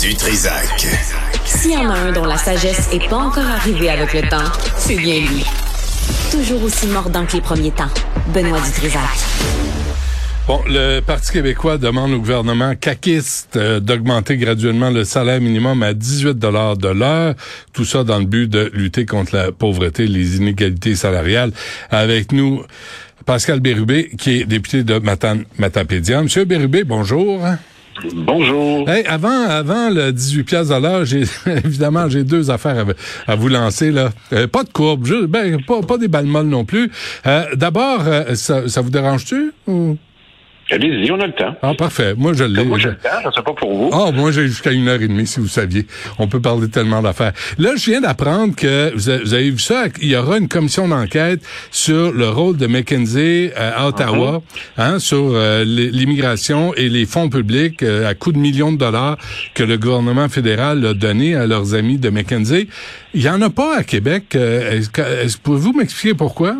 Du Trisac. S'il y en a un dont la sagesse n'est pas encore arrivée avec le temps, c'est bien lui. Toujours aussi mordant que les premiers temps. Benoît Dutrisac. Bon, le Parti québécois demande au gouvernement caquiste euh, d'augmenter graduellement le salaire minimum à 18 dollars de l'heure. Tout ça dans le but de lutter contre la pauvreté, les inégalités salariales. Avec nous, Pascal Bérubé, qui est député de Matan Matapédia. Monsieur Bérubé, bonjour. Bonjour. Hey, avant, avant le 18 pièces à l'heure, j'ai évidemment j'ai deux affaires à, vous lancer là. Euh, pas de courbe, juste, ben pas, pas des balles molles non plus. Euh, D'abord, euh, ça, ça vous dérange-tu ou? Allez-y, on a le temps. Ah, parfait. Moi, je l'ai. Moi, j'ai le temps, je sais pas pour vous. Ah, moi, j'ai jusqu'à une heure et demie, si vous saviez. On peut parler tellement d'affaires. Là, je viens d'apprendre que, vous avez, vu ça, il y aura une commission d'enquête sur le rôle de McKenzie euh, à Ottawa, uh-huh. hein, sur euh, l'immigration et les fonds publics euh, à coups de millions de dollars que le gouvernement fédéral a donné à leurs amis de McKenzie. Il y en a pas à Québec. Est-ce, est pouvez-vous m'expliquer pourquoi?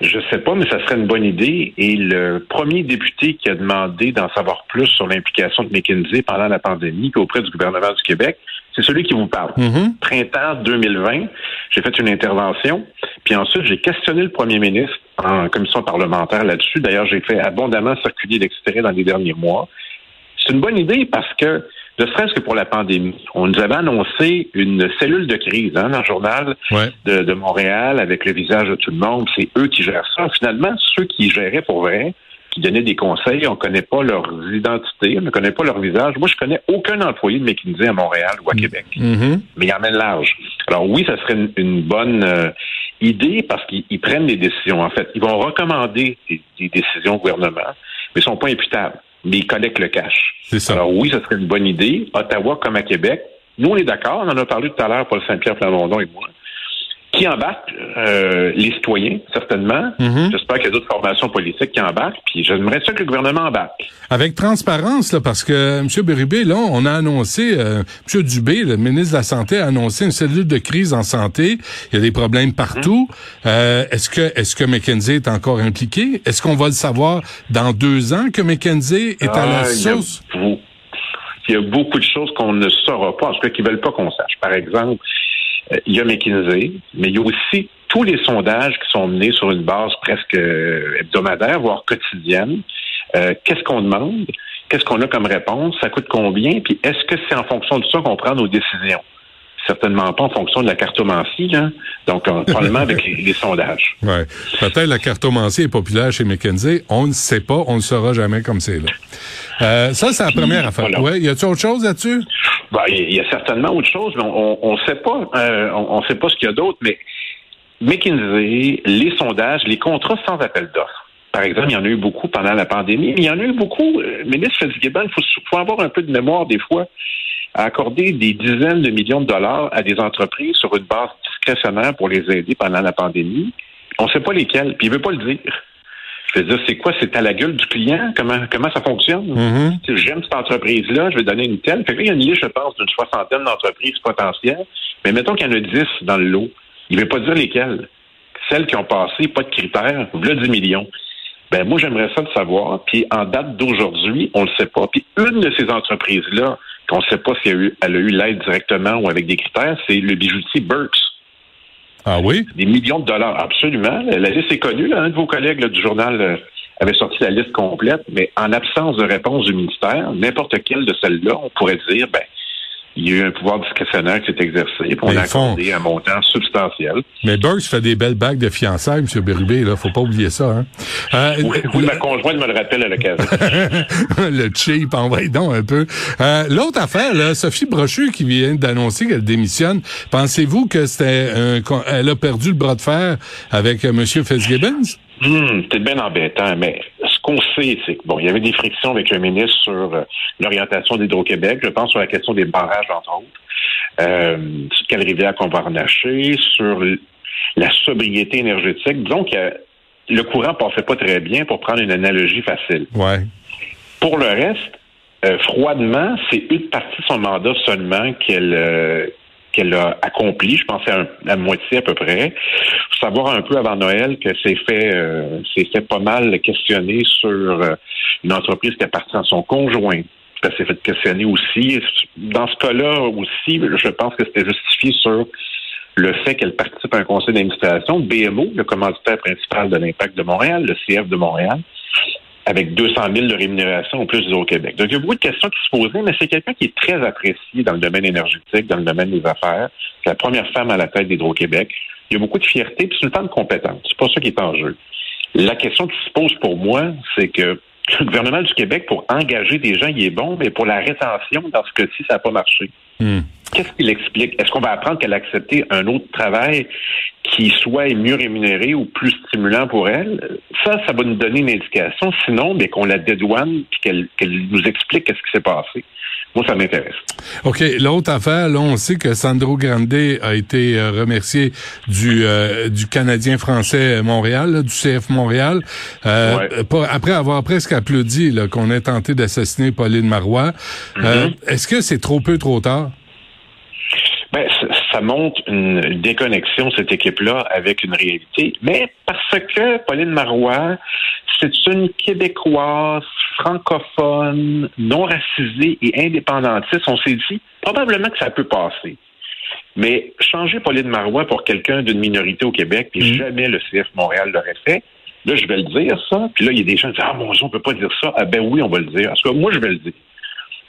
Je sais pas, mais ça serait une bonne idée. Et le premier député qui a demandé d'en savoir plus sur l'implication de McKinsey pendant la pandémie auprès du gouvernement du Québec, c'est celui qui vous parle. Mm-hmm. Printemps 2020, j'ai fait une intervention, puis ensuite j'ai questionné le premier ministre en commission parlementaire là-dessus. D'ailleurs, j'ai fait abondamment circuler l'extrait dans les derniers mois. C'est une bonne idée parce que ne serait-ce que pour la pandémie. On nous avait annoncé une cellule de crise hein, dans le journal de, Montréal avec le visage de tout le monde. C'est eux qui gèrent ça. Finalement, ceux qui géraient pour vrai, qui donnaient des conseils, on ne connaît pas leurs identités, on ne connaît pas leur visage. Moi, je connais aucun employé de McKinsey à Montréal ou à mm. Québec. Mm-hmm. Mais il emmène large. Alors oui, ça serait une, bonne euh, idée parce qu'ils prennent des décisions. En fait, ils vont recommander des, des décisions au gouvernement, mais ils ne sont pas imputables mais ils collectent le cash. C'est ça. Alors oui, ce serait une bonne idée. Ottawa comme à Québec. Nous, on est d'accord. On en a parlé tout à l'heure, Paul Saint-Pierre Plamondon et moi qui embarquent, euh, les citoyens, certainement. Mm-hmm. J'espère qu'il y a d'autres formations politiques qui embarquent, puis j'aimerais ça que le gouvernement embarque. Avec transparence, là, parce que M. Bérubé, là, on a annoncé, euh, M. Dubé, le ministre de la Santé, a annoncé une cellule de crise en santé. Il y a des problèmes partout. Mm-hmm. Euh, est-ce que est-ce que McKenzie est encore impliqué? Est-ce qu'on va le savoir dans deux ans que McKenzie est à la ah, source? Il y, a, beaucoup de choses qu'on ne saura pas, en tout cas qu'ils veulent pas qu'on sache. Par exemple, euh, il y a McKinsey, mais il y a aussi tous les sondages qui sont menés sur une base presque euh, hebdomadaire, voire quotidienne. Euh, qu'est-ce qu'on demande? Qu'est-ce qu'on a comme réponse? Ça coûte combien? Puis est-ce que c'est en fonction de ça qu'on prend nos décisions? Certainement pas en fonction de la cartomancie, là. Donc, probablement avec les, sondages. Ouais. Peut-être la cartomancie est populaire chez McKinsey. On ne sait pas. On ne saura jamais comme c'est là. Euh, ça, c'est la première affaire. Ouais. Y a-t-il autre chose là-dessus? Ben, il y a certainement autre chose, mais on ne sait pas. Euh, on ne sait pas ce qu'il y a d'autre, mais McKinsey, les sondages, les contrats sans appel d'offres. Par exemple, il y en a eu beaucoup pendant la pandémie, mais il y en a eu beaucoup. Euh, ministre Fitzgibbon, il faut, avoir un peu de mémoire des fois à accorder des dizaines de millions de dollars à des entreprises sur une base discrétionnaire pour les aider pendant la pandémie. On ne sait pas lesquelles, puis il veut pas le dire. Je veux dire, c'est quoi? C'est à la gueule du client? Comment, comment ça fonctionne? Mm-hmm. J'aime cette entreprise-là, je vais donner une telle. Fait que là, il y a une liste, je pense, d'une soixantaine d'entreprises potentielles. Mais mettons qu'il y en a dix dans le lot. Il ne veut pas dire lesquelles. Celles qui ont passé, pas de critères, voilà 10 millions. Ben, moi, j'aimerais ça de savoir. Puis, en date d'aujourd'hui, on ne le sait pas. Puis, une de ces entreprises-là, qu'on ne sait pas si elle a eu, elle a eu l'aide directement ou avec des critères, c'est le bijoutier Burks. Ah oui? Des millions de dollars, absolument. La liste est connue. Là. Un de vos collègues du journal euh, avait sorti la liste complète, mais en absence de réponse du ministère, n'importe quelle de celles-là, on pourrait dire, ben, il y a eu un pouvoir discrétionnaire qui s'est exercé, puis on a accordé un montant substantiel. Mais Burks fait des belles bagues de fiançailles, M. Bérubé, là, faut pas oublier ça. Hein? Euh, oui, ma conjointe me le rappelle à l'occasion. le cheap, envoie donc un peu. Euh, L'autre affaire, là, Sophie Brochu qui vient d'annoncer qu'elle démissionne, pensez-vous que c'était un, elle a perdu le bras de fer avec euh, M. Fitzgibbons? Hmm, c'est bien embêtant, mais qu'on sait, c'est que bon, il y avait des frictions avec le ministre sur euh, l'orientation d'Hydro-Québec, je pense sur la question des barrages, entre autres, euh, sur quelle rivière qu'on va renacher, sur la sobriété énergétique. Disons que le courant passait pas très bien pour prendre une analogie facile. Ouais. Pour le reste, euh, froidement, c'est une partie de son mandat seulement qu'elle euh, qu'elle a accompli, je pense à la moitié à peu près. Faut savoir un peu avant Noël que c'est fait, euh, fait pas mal questionner sur euh, une entreprise qui appartient à son conjoint. Ça s'est fait questionner aussi dans ce cas-là aussi, je pense que c'était justifié sur le fait qu'elle participe à un conseil d'administration, BMO, le commanditaire principal de l'Impact de Montréal, le CF de Montréal, avec 200 000 de rémunération au plus au Québec. Donc, il y a beaucoup de questions qui se posaient, mais c'est quelqu'un qui est très apprécié dans le domaine énergétique, dans le domaine des affaires. C'est la première femme à la tête d'Hydro-Québec. Il y a beaucoup de fierté, puis c'est une femme compétente. C'est pas ça qui est en jeu. La question qui se pose pour moi, c'est que le gouvernement du Québec, pour engager des gens, il est bon, mais pour la rétention, dans ce cas-ci, ça n'a pas marché. Hmm. Qu'est-ce qu'il explique? Est-ce qu'on va apprendre qu'elle a accepté un autre travail qui soit mieux rémunéré ou plus stimulant pour elle? Ça, ça va nous donner une indication. Sinon, mais qu'on la dédouane et qu'elle nous explique qu'est-ce qui s'est passé. Moi, ça m'intéresse. OK. L'autre affaire, là, on sait que Sandro Grande a été euh, remercié du, euh, du Canadien français Montréal, du CF Montréal, euh, après avoir presque applaudi qu'on ait tenté d'assassiner Pauline Marois. Mm-hmm. Est-ce que c'est trop peu, trop tard? Ben, ça montre une déconnexion, cette équipe-là, avec une réalité. Mais parce que Pauline Marois, c'est une Québécoise francophone, non racisée et indépendantiste, on s'est dit probablement que ça peut passer. Mais changer Pauline Marois pour quelqu'un d'une minorité au Québec, puis mm. jamais le CF Montréal l'aurait fait, là, je vais le dire, ça. Puis là, il y a des gens qui disent Ah, mon Dieu, on peut pas dire ça. Ah, ben oui, on va le dire. Parce que moi, je vais le dire.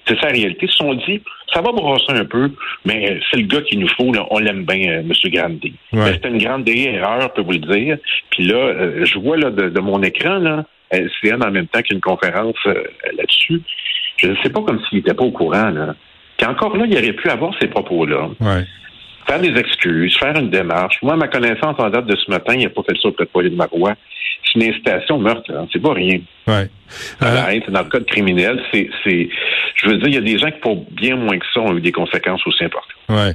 C'est sa réalité. Ils se sont dit, ça va brosser un peu, mais c'est le gars qu'il nous faut. On l'aime bien, euh, M. Grandy. C'était une grande erreur, je peux vous le dire. Puis là, euh, je vois là, de, mon écran, là, LCN en même temps qu'une conférence euh, là-dessus. Je ne sais pas comme s'il n'était pas au courant. Là. Puis encore là, il aurait pu avoir ces propos-là. Faire des excuses, faire une démarche. Moi, ma connaissance en date de ce matin, il n'a pas fait ça auprès de Pauline Marois c'est une incitation meurtre. Hein. C'est pas rien. Ouais. Euh, dans le code criminel, c'est, c'est, je veux dire, il y a des gens qui, pour bien moins que ça, ont eu des conséquences aussi importantes. Ouais.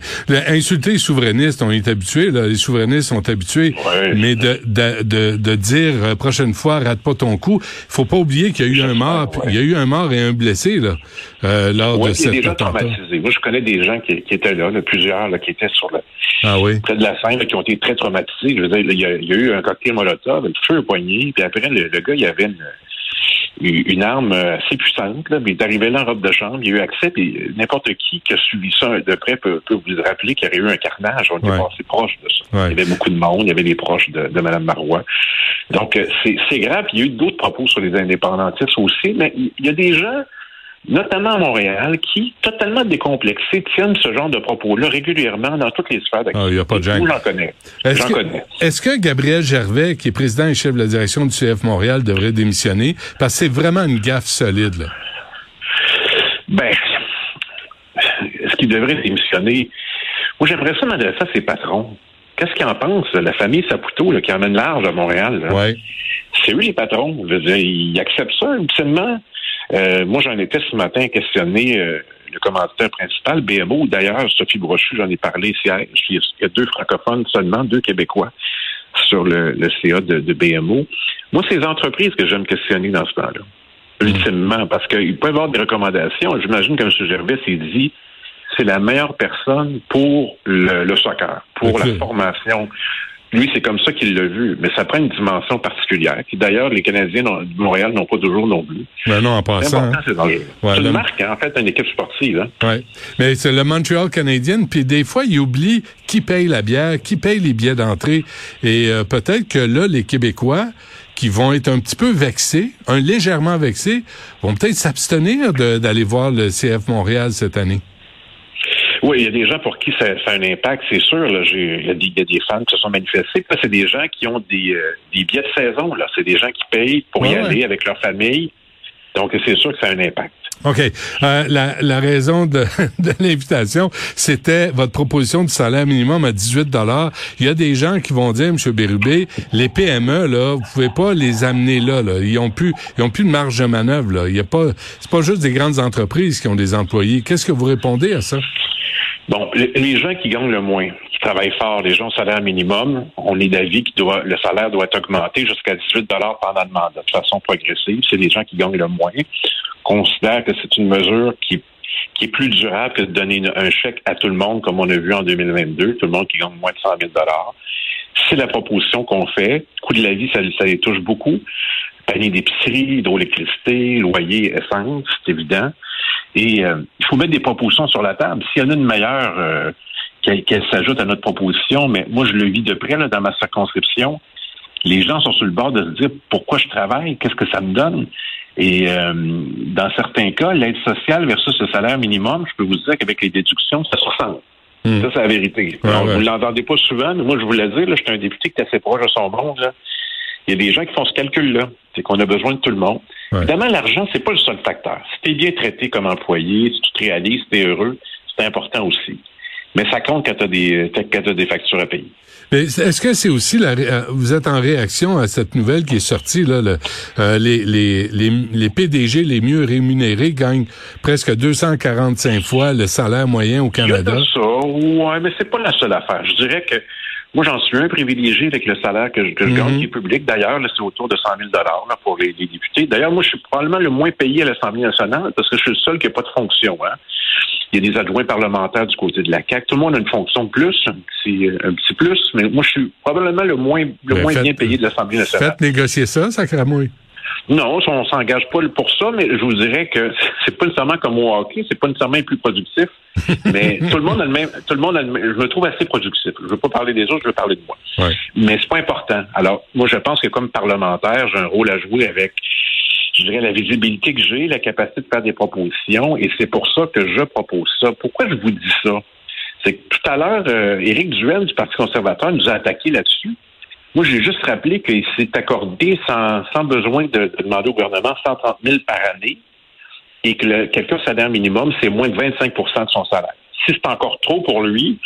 Insulter les souverainistes, on est habitué. Là. Les souverainistes sont habitués. mais de, de, de, de, dire euh, prochaine fois, rate pas ton coup. Faut pas oublier qu'il y a eu un mort. Il y a eu un mort et un blessé là euh, lors de cette. Des gens traumatisés. Moi, je connais des gens qui, qui étaient là, là plusieurs là, qui étaient sur le ah oui. près de la scène, qui ont été très traumatisés. Je veux dire, il y a, il y a eu un cocktail Molotov, le feu au poignet, puis après le, le gars, il avait une une arme assez puissante. Là, mais il est arrivé là en robe de chambre, il a eu accès, puis n'importe qui qui a suivi ça de près peut, peut vous rappeler qu'il y aurait eu un carnage. On était assez proche de ça. Il y avait beaucoup de monde, il y avait des proches de, de Mme Marois. Donc, euh, c'est grave. Il y a eu d'autres propos sur les indépendantistes aussi, mais il y a des gens notamment à Montréal, qui, totalement décomplexés, tiennent ce genre de propos-là régulièrement dans toutes les sphères d'activité. Ah, il n'y a pas de J'en connais. Est-ce que, est que Gabriel Gervais, qui est président et chef de la direction du CF Montréal, devrait démissionner? Parce que c'est vraiment une gaffe solide, là. Ben, est-ce qu'il devrait démissionner? Moi, j'aimerais ça m'adresser à ses patrons. Qu'est-ce qu'ils en pensent? La famille Saputo, là, qui emmène large à Montréal. Ouais. C'est eux les patrons. Je veux dire, ils acceptent ça, ultimement. Euh, moi, j'en étais ce matin questionné euh, le commanditaire principal, BMO. D'ailleurs, Sophie Brochu, j'en ai parlé hier. Il y a deux francophones seulement, deux Québécois sur le, CA de, BMO. Moi, c'est les entreprises que j'aime questionner dans ce temps-là. Ultimement, parce qu'il peut y avoir des recommandations. J'imagine que M. Gervais s'est dit c'est la meilleure personne pour le, soccer, pour la formation lui, c'est comme ça qu'il l'a vu, mais ça prend une dimension particulière. D'ailleurs, les Canadiens de Montréal n'ont pas toujours non plus. Ben non, en passant. C'est important, hein. c'est une marque, hein, en fait, une équipe sportive. Hein. Oui, mais c'est le Montreal Canadien, puis des fois, il oublie qui paye la bière, qui paye les billets d'entrée. Et euh, peut-être que là, les Québécois qui vont être un petit peu vexés, un légèrement vexés, vont peut-être s'abstenir d'aller voir le CF Montréal cette année. Oui, il y a des gens pour qui ça, a un impact, c'est sûr. Il, y a des, fans qui se sont manifestés. C'est des gens qui ont des, euh, des billets de saison. Là. C'est des gens qui payent pour y aller avec leur famille. Donc, c'est sûr que ça a un impact. OK. Euh, la, la, raison de, de l'invitation, c'était votre proposition de salaire minimum à 18 dollars. Il y a des gens qui vont dire, M. Bérubé, les PME, là, vous pouvez pas les amener là. là. Ils ont plus, ils ont plus de marge de manœuvre. Là. Il y a pas, c'est pas juste des grandes entreprises qui ont des employés. Qu'est-ce que vous répondez à ça? Bon, les gens qui gagnent le moins, qui travaillent fort, les gens au salaire minimum, on est d'avis que le salaire doit être augmenté jusqu'à 18 pendant le mandat, de façon progressive. C'est les gens qui gagnent le moins. On considère que c'est une mesure qui, est plus durable que de donner un chèque à tout le monde, comme on a vu en 2022, tout le monde qui gagne moins de 100 000 C'est la proposition qu'on fait. Coût de la vie, ça, ça les touche beaucoup. Panier d'épicerie, hydroélectricité, loyer, essence, c'est évident. Et euh, il faut mettre des propositions sur la table. S'il y en a une meilleure, euh, qu'elle s'ajoute à notre proposition, mais moi, je le vis de près là, dans ma circonscription. Les gens sont sur le bord de se dire pourquoi je travaille, qu'est-ce que ça me donne. Et euh, dans certains cas, l'aide sociale versus le salaire minimum, je peux vous dire qu'avec les déductions, ça se ressemble. Hmm. Ça, c'est la vérité. Vous ne l'entendez pas souvent, mais moi, je vous le dis, là, je suis un député qui est assez proche de son monde. Là. Il y a des gens qui font ce calcul-là. C'est qu'on a besoin de tout le monde. Évidemment, l'argent, c'est pas le seul facteur. Si tu es bien traité comme employé, si tu te réalises, si tu es heureux, c'est important aussi. Mais ça compte quand tu as, des, as des factures à payer. Mais est-ce que c'est aussi la euh, vous êtes en réaction à cette nouvelle qui est sortie là le, euh, les, les, les, les PDG les mieux rémunérés gagnent presque 245 fois le salaire moyen au Canada. Il y a ça, ouais, mais c'est pas la seule affaire. Je dirais que moi, j'en suis un privilégié avec le salaire que je, gagne, mhm. qui est public. D'ailleurs, c'est autour de 100 000 là, pour les, députés. D'ailleurs, moi, je suis probablement le moins payé à l'Assemblée nationale parce que je suis le seul qui n'a pas de fonction. Hein. Il y a des adjoints parlementaires du côté de la CAQ. Tout le monde a une fonction de plus, un petit, un petit plus, mais moi, je suis probablement le moins, le moins bien payé de l'Assemblée nationale. Faites négocier ça, Sacramouille. Non, on s'engage pas pour ça, mais je vous dirais que c'est pas nécessairement comme au hockey, c'est pas nécessairement plus productif. mais tout le monde a le même, tout le monde a le même, je me trouve assez productif. Je veux pas parler des autres, je veux parler de moi. Ouais. Mais c'est pas important. Alors, moi, je pense que comme parlementaire, j'ai un rôle à jouer avec, je dirais, la visibilité que j'ai, la capacité de faire des propositions, et c'est pour ça que je propose ça. Pourquoi je vous dis ça? C'est que tout à l'heure, euh, Éric Duel du Parti conservateur nous a attaqué là-dessus. Moi, j'ai juste rappelé qu'il s'est accordé sans, sans besoin de, demander au gouvernement 130 000 par année et que le, quelqu'un salaire minimum, c'est moins de 25% de son salaire. Si c'est encore trop pour lui,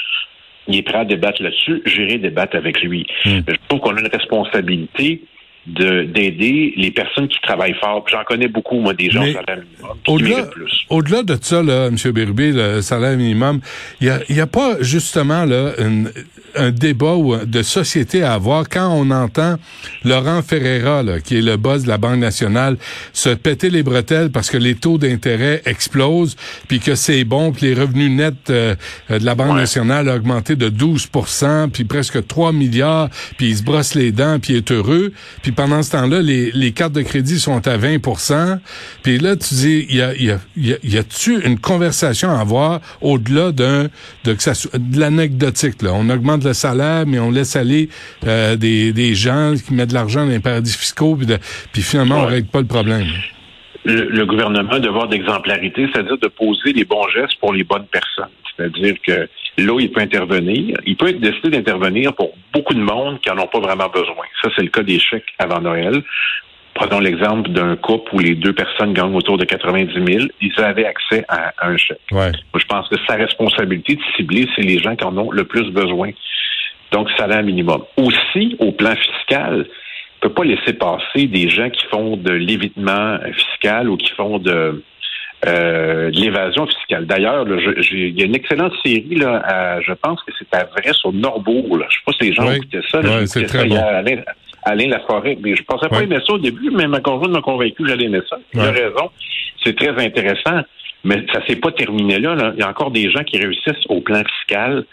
il est prêt à débattre là-dessus. J'irai débattre avec lui. Hmm. Je trouve qu'on a une responsabilité d'aider les personnes qui travaillent fort. J'en connais beaucoup, moi, des gens au salaire minimum au-delà, plus. Au-delà de ça, là, M. Berube, le salaire minimum, il n'y a, y a pas justement là une, un débat de société à avoir quand on entend Laurent Ferreira, là, qui est le boss de la Banque nationale, se péter les bretelles parce que les taux d'intérêt explosent, puis que c'est bon, que les revenus nets euh, de la Banque nationale ont augmenté de 12% puis presque 3 milliards, puis il se brosse les dents, puis il est heureux. Puis pendant ce temps-là, les, les cartes de crédit sont à 20% Puis là, tu dis, il y a, y, a, y a-tu une conversation à avoir au-delà d'un de, que ça, de l'anecdotique? Là? On augmente le salaire, mais on laisse aller euh, des, des gens qui mettent de l'argent dans les paradis fiscaux, puis, puis finalement, on règle pas le problème. Le, gouvernement a devoir d'exemplarité, c'est-à-dire de poser les bons gestes pour les bonnes personnes. C'est-à-dire que là, il peut intervenir. Il peut décider d'intervenir pour beaucoup de monde qui n'en ont pas vraiment besoin. Ça, c'est le cas des chèques avant Noël. Prenons l'exemple d'un couple où les deux personnes gagnent autour de 90 000. Ils avaient accès à, un chèque. Ouais. je pense que sa responsabilité de cibler, c'est les gens qui en ont le plus besoin. Donc, salaire minimum. Aussi, au plan fiscal, peut pas laisser passer des gens qui font de l'évitement fiscal ou qui font de, euh, l'évasion fiscale. D'ailleurs, il y a une excellente série, là, je pense que c'est à vrai sur Norbourg. Là. Je sais pas si les gens ont écouté ça. Là, c'est très bon. Alain, Alain Laforêt. Mais je pensais pas aimer ça au début, mais ma conjointe m'a convaincu que j'allais aimer ça. Il a raison. C'est très intéressant. Mais ça s'est pas terminé là, Il y a encore des gens qui réussissent au plan fiscal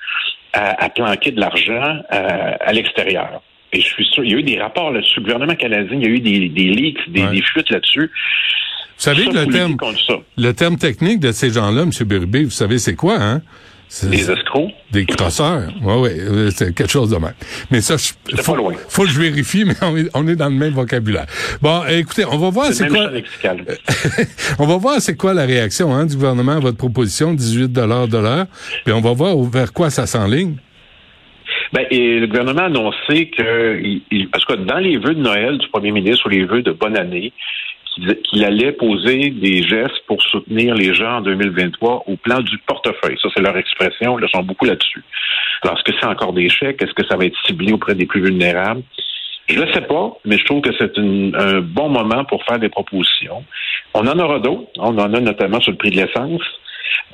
à, planquer de l'argent à, l'extérieur. Et je suis sûr, il y a eu des rapports là-dessus. Le gouvernement canadien, il y a eu des, des leaks, des, des fuites là-dessus. Vous savez le terme, le terme technique de ces gens-là, M. Berube, vous savez c'est quoi, hein? Des escrocs. Des crosseurs. Oui, oui, euh, c'est quelque chose de même. Mais ça, il faut, faut, que je vérifie, mais on est, dans le même vocabulaire. Bon, écoutez, on va voir c'est quoi. on va voir c'est quoi la réaction hein, du gouvernement à votre proposition, 18 de l'heure, puis on va voir vers quoi ça s'enligne. Ben, et le gouvernement a annoncé que, il, parce que dans les vœux de Noël du premier ministre ou les vœux de bonne année, qu'il allait poser des gestes pour soutenir les gens en 2023 au plan du portefeuille. Ça, c'est leur expression. Ils sont beaucoup là-dessus. Alors, est-ce que c'est encore des chèques? Est-ce que ça va être ciblé auprès des plus vulnérables? Je ne sais pas, mais je trouve que c'est un bon moment pour faire des propositions. On en aura d'autres. On en a notamment sur le prix de l'essence.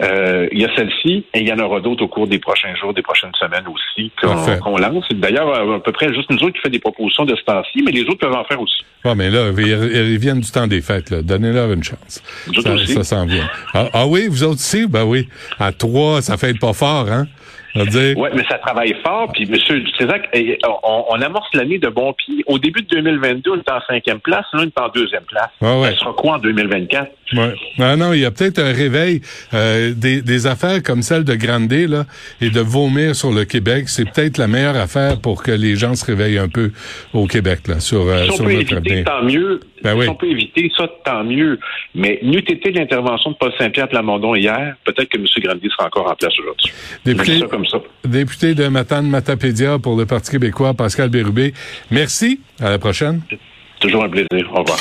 Euh, il y a celle-ci et il y en aura d'autres au cours des prochains jours, des prochaines semaines aussi qu'on lance. D'ailleurs, à peu près juste nous autres qui fait des propositions de ce temps-ci, mais les autres peuvent en faire aussi. Ah, mais là, ils viennent du temps des fêtes. Donnez-leur une chance. Ça, ça s'en vient. Ah, ah, oui, vous autres aussi? Ben oui. À trois, ça fait pas fort, hein? Oui, mais ça travaille fort. Puis, M. Dutrisac, eh, on, on amorce l'année de bon pied. Au début de 2022, on est en cinquième place. Là, on est en deuxième place. Ouais, Ça sera quoi en 2024? Ouais. Non, non, il y a peut-être un réveil euh, des, des, affaires comme celle de Grandet là, et de vomir sur le Québec. C'est peut-être la meilleure affaire pour que les gens se réveillent un peu au Québec là, sur, euh, si sur notre éviter, tant mieux. Ben si oui. on peut éviter ça, tant mieux. Mais n'eût été l'intervention de Paul Saint-Pierre Plamondon hier, peut-être que M. Grandet sera encore en place aujourd'hui. Député- dis ça comme ça. Député de Matane Matapédia pour le Parti québécois, Pascal Bérubé. Merci. À la prochaine. Toujours un plaisir. Au revoir.